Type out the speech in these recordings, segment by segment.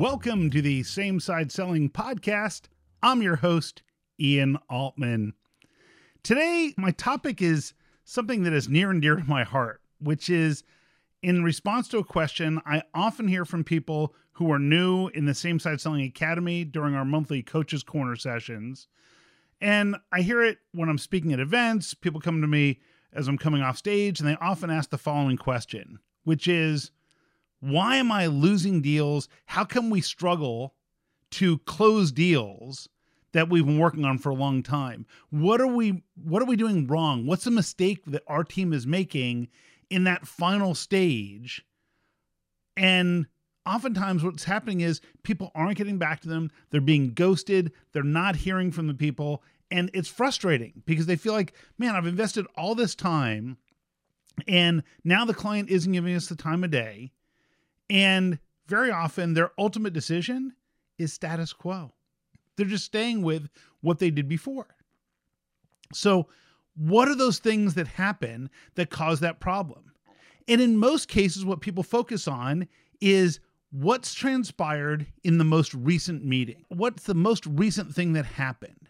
Welcome to the Same Side Selling Podcast. I'm your host, Ian Altman. Today, my topic is something that is near and dear to my heart, which is in response to a question I often hear from people who are new in the Same Side Selling Academy during our monthly Coaches Corner sessions. And I hear it when I'm speaking at events. People come to me as I'm coming off stage, and they often ask the following question, which is, why am I losing deals? How come we struggle to close deals that we've been working on for a long time? What are we what are we doing wrong? What's the mistake that our team is making in that final stage? And oftentimes what's happening is people aren't getting back to them, they're being ghosted, they're not hearing from the people, and it's frustrating because they feel like, man, I've invested all this time and now the client isn't giving us the time of day and very often, their ultimate decision is status quo. They're just staying with what they did before. So, what are those things that happen that cause that problem? And in most cases, what people focus on is what's transpired in the most recent meeting. What's the most recent thing that happened?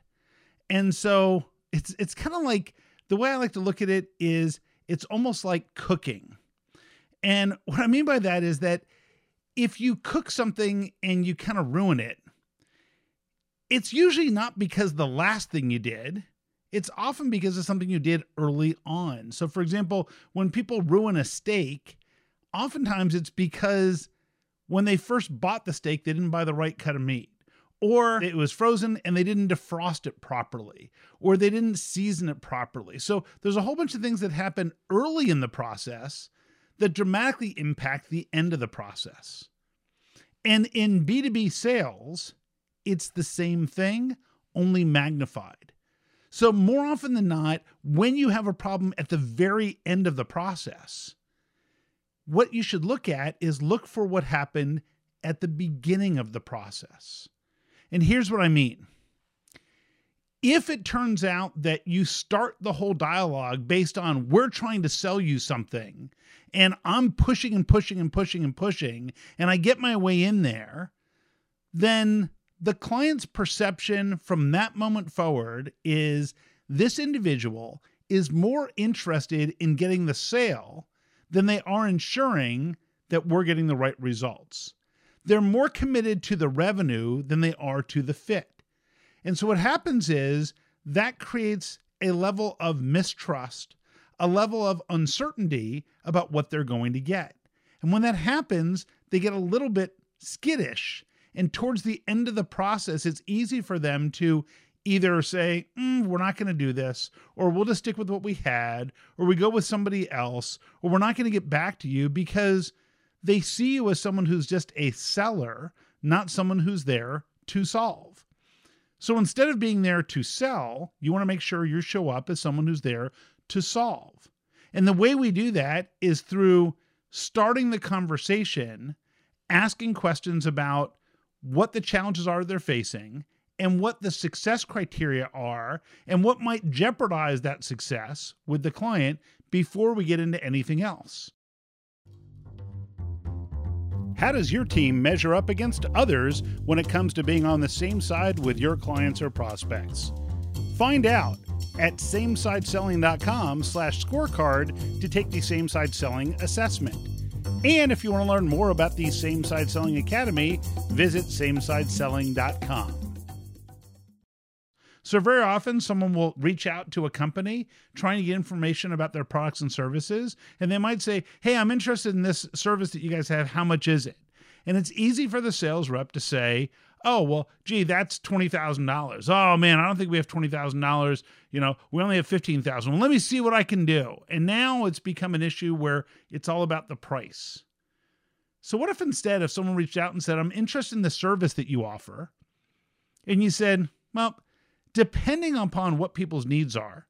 And so it's it's kind of like the way I like to look at it is it's almost like cooking. And what I mean by that is that if you cook something and you kind of ruin it, it's usually not because the last thing you did. It's often because of something you did early on. So, for example, when people ruin a steak, oftentimes it's because when they first bought the steak, they didn't buy the right cut of meat, or it was frozen and they didn't defrost it properly, or they didn't season it properly. So, there's a whole bunch of things that happen early in the process that dramatically impact the end of the process. And in B2B sales, it's the same thing, only magnified. So, more often than not, when you have a problem at the very end of the process, what you should look at is look for what happened at the beginning of the process. And here's what I mean if it turns out that you start the whole dialogue based on we're trying to sell you something and I'm pushing and pushing and pushing and pushing and I get my way in there, then the client's perception from that moment forward is this individual is more interested in getting the sale than they are ensuring that we're getting the right results. They're more committed to the revenue than they are to the fit. And so what happens is that creates a level of mistrust, a level of uncertainty about what they're going to get. And when that happens, they get a little bit skittish. And towards the end of the process, it's easy for them to either say, mm, we're not going to do this, or we'll just stick with what we had, or we go with somebody else, or we're not going to get back to you because they see you as someone who's just a seller, not someone who's there to solve. So instead of being there to sell, you want to make sure you show up as someone who's there to solve. And the way we do that is through starting the conversation, asking questions about what the challenges are they're facing and what the success criteria are and what might jeopardize that success with the client before we get into anything else. How does your team measure up against others when it comes to being on the same side with your clients or prospects? Find out at samesideselling.com slash scorecard to take the Same Side Selling assessment. And if you want to learn more about the Same Side Selling Academy, visit samesideselling.com. So, very often, someone will reach out to a company trying to get information about their products and services. And they might say, Hey, I'm interested in this service that you guys have. How much is it? And it's easy for the sales rep to say, Oh, well, gee, that's $20,000. Oh, man, I don't think we have $20,000. You know, we only have 15,000. Well, let me see what I can do. And now it's become an issue where it's all about the price. So, what if instead, if someone reached out and said, I'm interested in the service that you offer, and you said, Well, depending upon what people's needs are,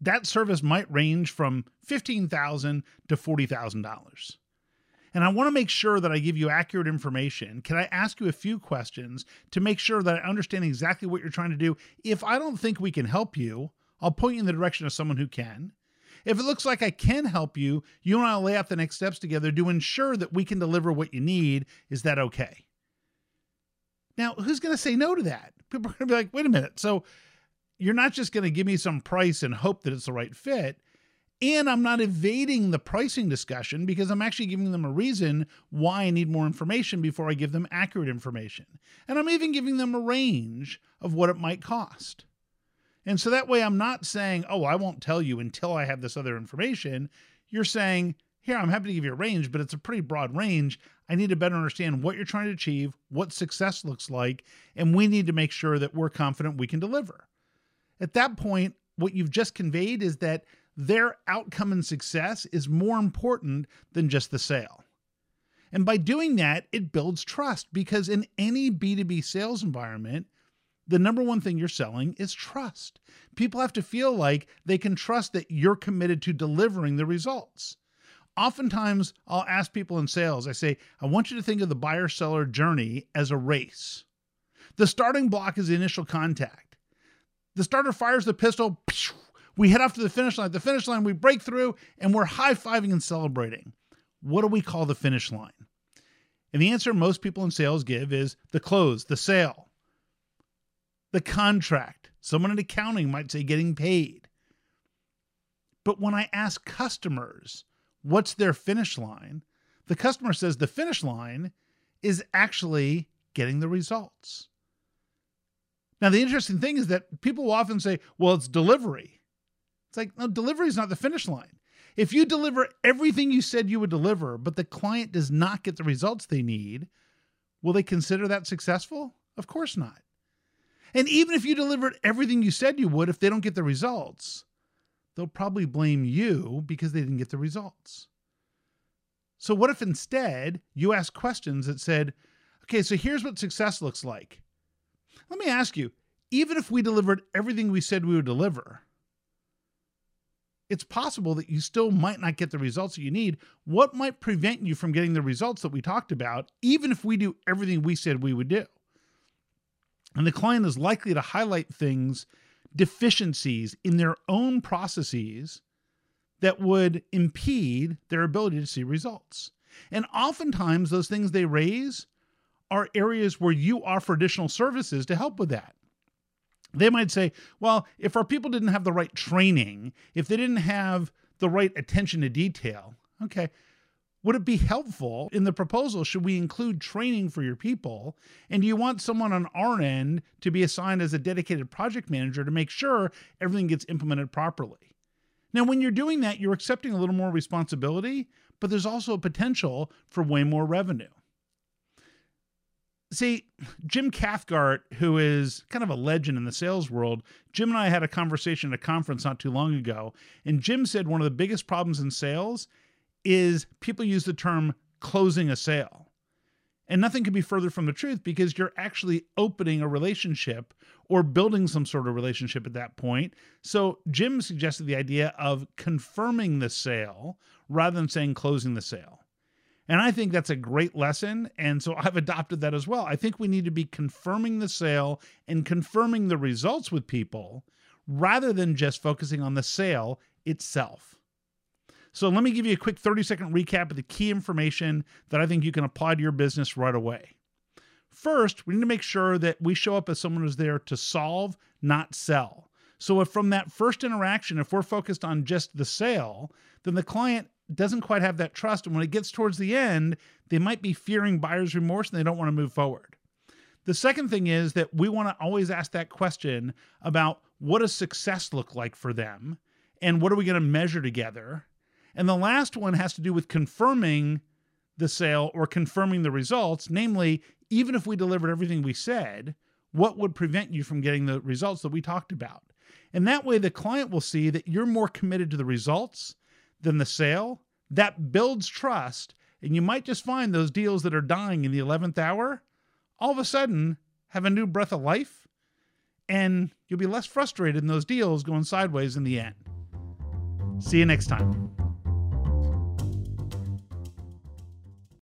that service might range from 15,000 to $40,000. And I want to make sure that I give you accurate information. Can I ask you a few questions to make sure that I understand exactly what you're trying to do? If I don't think we can help you, I'll point you in the direction of someone who can. If it looks like I can help you, you and I will lay out the next steps together to ensure that we can deliver what you need. Is that okay? Now, who's going to say no to that? People are going to be like, wait a minute. So you're not just going to give me some price and hope that it's the right fit. And I'm not evading the pricing discussion because I'm actually giving them a reason why I need more information before I give them accurate information. And I'm even giving them a range of what it might cost. And so that way I'm not saying, oh, I won't tell you until I have this other information. You're saying, here, I'm happy to give you a range, but it's a pretty broad range. I need to better understand what you're trying to achieve, what success looks like, and we need to make sure that we're confident we can deliver. At that point, what you've just conveyed is that their outcome and success is more important than just the sale. And by doing that, it builds trust because in any B2B sales environment, the number one thing you're selling is trust. People have to feel like they can trust that you're committed to delivering the results. Oftentimes, I'll ask people in sales, I say, I want you to think of the buyer seller journey as a race. The starting block is the initial contact. The starter fires the pistol, we head off to the finish line. The finish line, we break through and we're high fiving and celebrating. What do we call the finish line? And the answer most people in sales give is the close, the sale, the contract. Someone in accounting might say getting paid. But when I ask customers what's their finish line, the customer says the finish line is actually getting the results. Now, the interesting thing is that people will often say, well, it's delivery. It's like, no, delivery is not the finish line. If you deliver everything you said you would deliver, but the client does not get the results they need, will they consider that successful? Of course not. And even if you delivered everything you said you would, if they don't get the results, they'll probably blame you because they didn't get the results. So, what if instead you ask questions that said, okay, so here's what success looks like. Let me ask you, even if we delivered everything we said we would deliver, it's possible that you still might not get the results that you need. What might prevent you from getting the results that we talked about, even if we do everything we said we would do? And the client is likely to highlight things, deficiencies in their own processes that would impede their ability to see results. And oftentimes, those things they raise are areas where you offer additional services to help with that they might say, well, if our people didn't have the right training, if they didn't have the right attention to detail, okay, would it be helpful in the proposal? Should we include training for your people? And do you want someone on our end to be assigned as a dedicated project manager to make sure everything gets implemented properly? Now, when you're doing that, you're accepting a little more responsibility, but there's also a potential for way more revenue. See, Jim Cathcart, who is kind of a legend in the sales world, Jim and I had a conversation at a conference not too long ago. And Jim said one of the biggest problems in sales is people use the term closing a sale. And nothing could be further from the truth because you're actually opening a relationship or building some sort of relationship at that point. So Jim suggested the idea of confirming the sale rather than saying closing the sale. And I think that's a great lesson. And so I've adopted that as well. I think we need to be confirming the sale and confirming the results with people rather than just focusing on the sale itself. So let me give you a quick 30 second recap of the key information that I think you can apply to your business right away. First, we need to make sure that we show up as someone who's there to solve, not sell. So if from that first interaction, if we're focused on just the sale, then the client doesn't quite have that trust. And when it gets towards the end, they might be fearing buyer's remorse and they don't want to move forward. The second thing is that we want to always ask that question about what does success look like for them and what are we going to measure together? And the last one has to do with confirming the sale or confirming the results, namely, even if we delivered everything we said, what would prevent you from getting the results that we talked about? And that way, the client will see that you're more committed to the results than the sale, that builds trust. And you might just find those deals that are dying in the 11th hour all of a sudden have a new breath of life. And you'll be less frustrated in those deals going sideways in the end. See you next time.